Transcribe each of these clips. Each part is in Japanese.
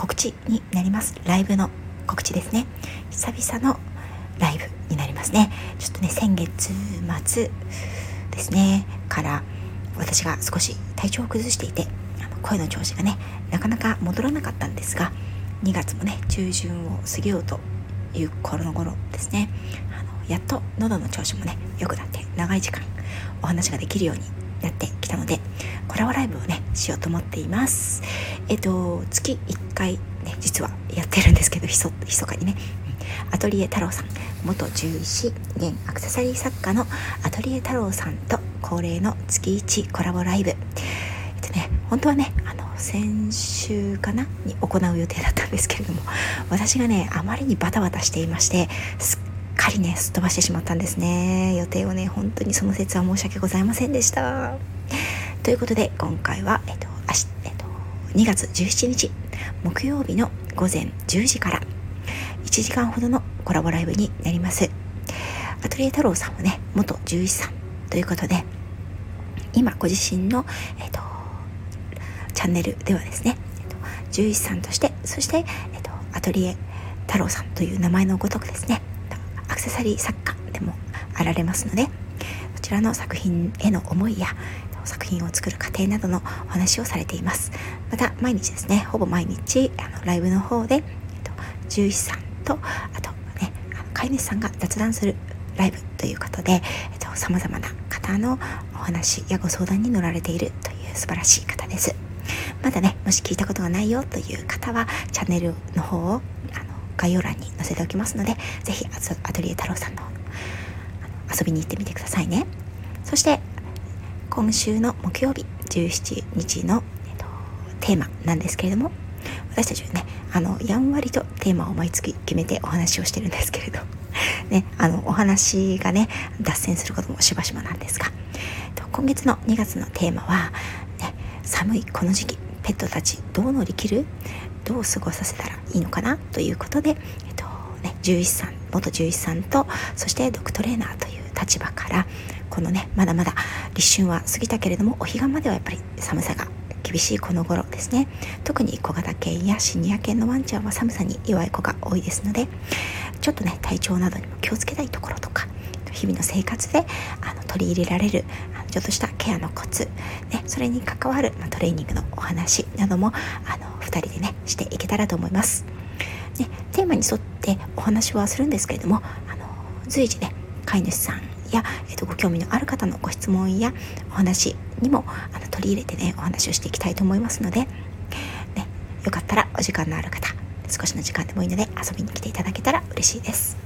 告知になります。ライブの告知ですね。久々のライブになりますね。ちょっとね先月末ですね。から私が少し体調を崩していて声の調子がねなかなか戻らなかったんですが2月もね中旬を過ぎようという頃の頃ですね。あのやっと喉の調子もね良くなって長い時間お話ができるようになってきたのでコラボライブをねしようと思っています。えっと月1回ね実はやってるんですけどひそ密かにね。アトリエ太郎さん。元獣医師現アクセサリー作家のアトリエ太郎さんと恒例の月1コラボライブ。えっとね本当はねあの先週かなに行う予定だったんですけれども私がねあまりにバタバタしていましてすっかりねすっ飛ばしてしまったんですね。予定をね本当にその説は申し訳ございませんでした。ということで今回は、えっと明日えっと、2月17日木曜日の午前10時から1時間ほどのコラボライブになります。アトリエ太郎さんはね元獣医師さんということで今ご自身の、えっと、チャンネルではですね、えっと、獣医師さんとしてそして、えっと、アトリエ太郎さんという名前のごとくですねアクセサリー作家でもあられますのでこちらの作品への思いや作品を作る過程などのお話をされています。また毎日ですねほぼ毎日あのライブの方で、えっと、獣医師さんとあとねあの飼い主さんが雑談するライブということでさまざまな方のお話やご相談に乗られているという素晴らしい方です。まだねもし聞いたことがないよという方はチャンネルの方をあの概要欄に載せておきますので是非アトリエ太郎さんの遊びに行ってみてくださいね。そして今週の木曜日17日の、テーマなんですけれども私たちはねあのやんわりとテーマを毎月決めてお話をしてるんですけれど ねあのお話がね脱線することもしばしばなんですが今月の2月のテーマは、ね、寒いこの時期ペットたちどう乗り切る？どう過ごさせたらいいのかな？ということで、えっとね、獣医師さん元獣医師さんとそしてドッグトレーナーという立場からこのねまだまだ立春は過ぎたけれどもお彼岸まではやっぱり寒さが厳しいこの頃ですね特に小型犬やシニア犬のワンちゃんは寒さに弱い子が多いですのでちょっとね体調などにも気をつけたいところとか日々の生活であの取り入れられるちょっとしたケアのコツ、ね、それに関わる、ま、トレーニングのお話などもあの2人でねしていけたらと思います。ね、テーマに沿ってお話はするんですけれどもあの随時ね飼い主さんや、えーと、ご興味のある方のご質問やお話にもあの取り入れてねお話をしていきたいと思いますので、ね、よかったらお時間のある方少しの時間でもいいので遊びに来ていただけたら嬉しいです。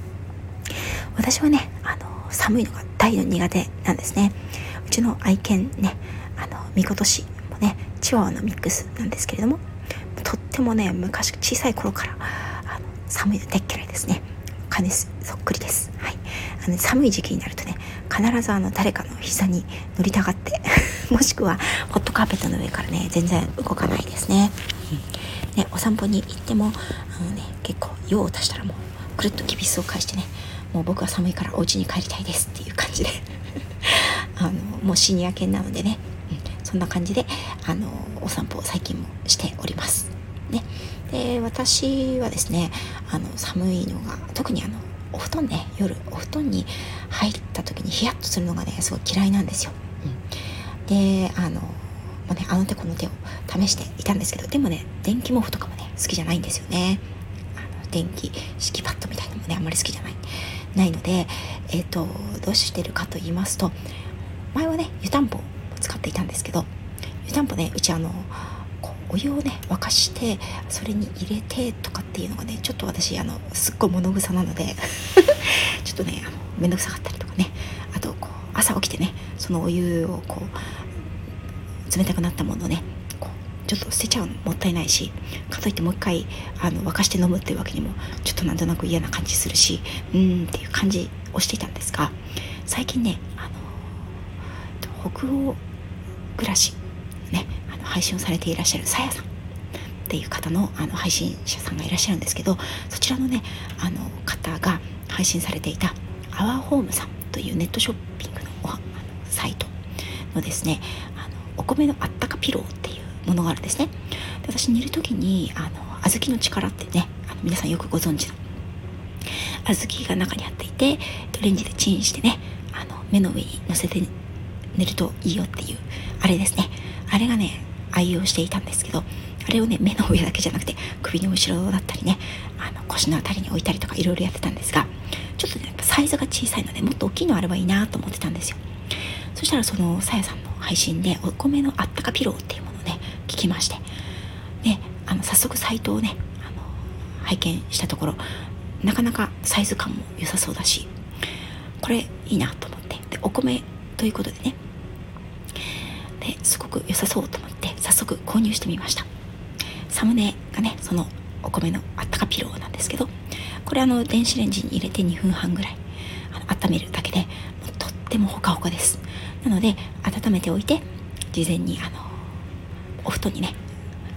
私はねあの寒いのが大の苦手なんですね。うちの愛犬ねあのみことしもねチワワのミックスなんですけれどもとってもね昔小さい頃からあの寒いの大っ嫌いですね。蚊です。そっくりです。はい。あの寒い時期になるとね必ずあの誰かの膝に乗りたがって もしくはホットカーペットの上からね全然動かないですね,、うん、ねお散歩に行ってもあのね結構用を足したらもうくるっときびすを返してねもう僕は寒いからお家に帰りたいですっていう感じで あのもうシニア犬なのでね、うん、そんな感じであのお散歩を最近もしております。ね。で私はですねあの寒いのが特にあのお布団ね夜お布団に入った時にヒヤッとするのがねすごい嫌いなんですよ、うん、であのもうねあの手この手を試していたんですけどでもね電気毛布とかもね好きじゃないんですよね。あの電気敷きパッドみたいなのもねあんまり好きじゃない。ないのでえっ、ー、とどうしてるかと言いますと前はね湯たんぽを使っていたんですけど湯たんぽねうちあのお湯をね沸かしてそれに入れてとかっていうのがねちょっと私あのすっごい物臭なので ちょっとねあの面倒くさかったりとかね。あとこう朝起きてねそのお湯をこう冷たくなったものをねこうちょっと捨てちゃうのもったいないしかといってもう一回あの沸かして飲むっていうわけにもちょっとなんとなく嫌な感じするしうーんっていう感じをしていたんですが最近ねあの北欧暮らしね配信をされていらっしゃるさやさんっていう方のあの配信者さんがいらっしゃるんですけどそちらのねあの方が配信されていたアワーホームさんというネットショッピングのサイトのですねあのお米のあったかピローっていうものがあるんですね。で私煮る時にあの小豆の力ってねあの皆さんよくご存知の小豆が中にあっていてレンジでチンしてねあの目の上に乗せて寝るといいよっていうあれですね。あれがね愛用していたんですけどあれをね目の上だけじゃなくて首の後ろだったりねあの腰の辺りに置いたりとかいろいろやってたんですがちょっとねやっぱサイズが小さいのでもっと大きいのあればいいなと思ってたんですよ。そしたらそのさやさんの配信でお米のあったかピローっていうものをね聞きましてであの早速サイトをねあの拝見したところなかなかサイズ感も良さそうだしこれいいなと思ってでお米ということでねですごく良さそうと思って速購入してみました。サムネがねそのお米のあったかピローなんですけどこれあの電子レンジに入れて2分半ぐらい温めるだけでもとってもほかほかです。なので温めておいて事前にあのお布団にね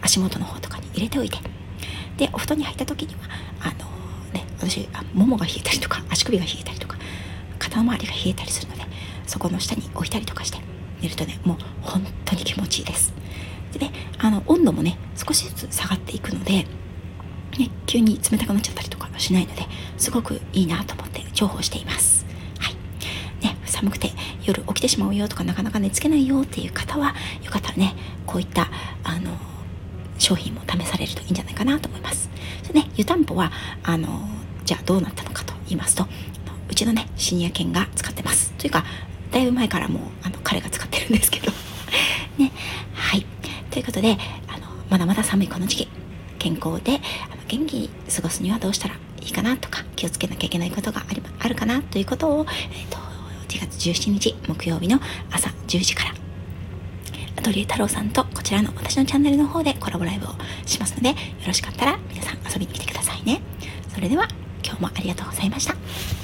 足元の方とかに入れておいてでお布団に入った時にはあのね私あももが冷えたりとか足首が冷えたりとか肩周りが冷えたりするのでそこの下に置いたりとかして寝るとねもう本当に気持ちいいです。であの温度もね少しずつ下がっていくので、ね、急に冷たくなっちゃったりとかしないのですごくいいなと思って重宝しています。はい。ね寒くて夜起きてしまうよとかなかなか寝つけないよっていう方はよかったらねこういったあの商品も試されるといいんじゃないかなと思います。でね湯たんぽはあのじゃあどうなったのかと言いますとうちのねシニア犬が使ってます。というかだいぶ前からもうあの彼が使ってるんですけど。ということであのまだまだ寒いこの時期健康であの元気に過ごすにはどうしたらいいかなとか気をつけなきゃいけないことがありあるかなということを、えーと、1月17日木曜日の朝10時からアトリエ太郎さんとこちらの私のチャンネルの方でコラボライブをしますのでよろしかったら皆さん遊びに来てくださいね。それでは今日もありがとうございました。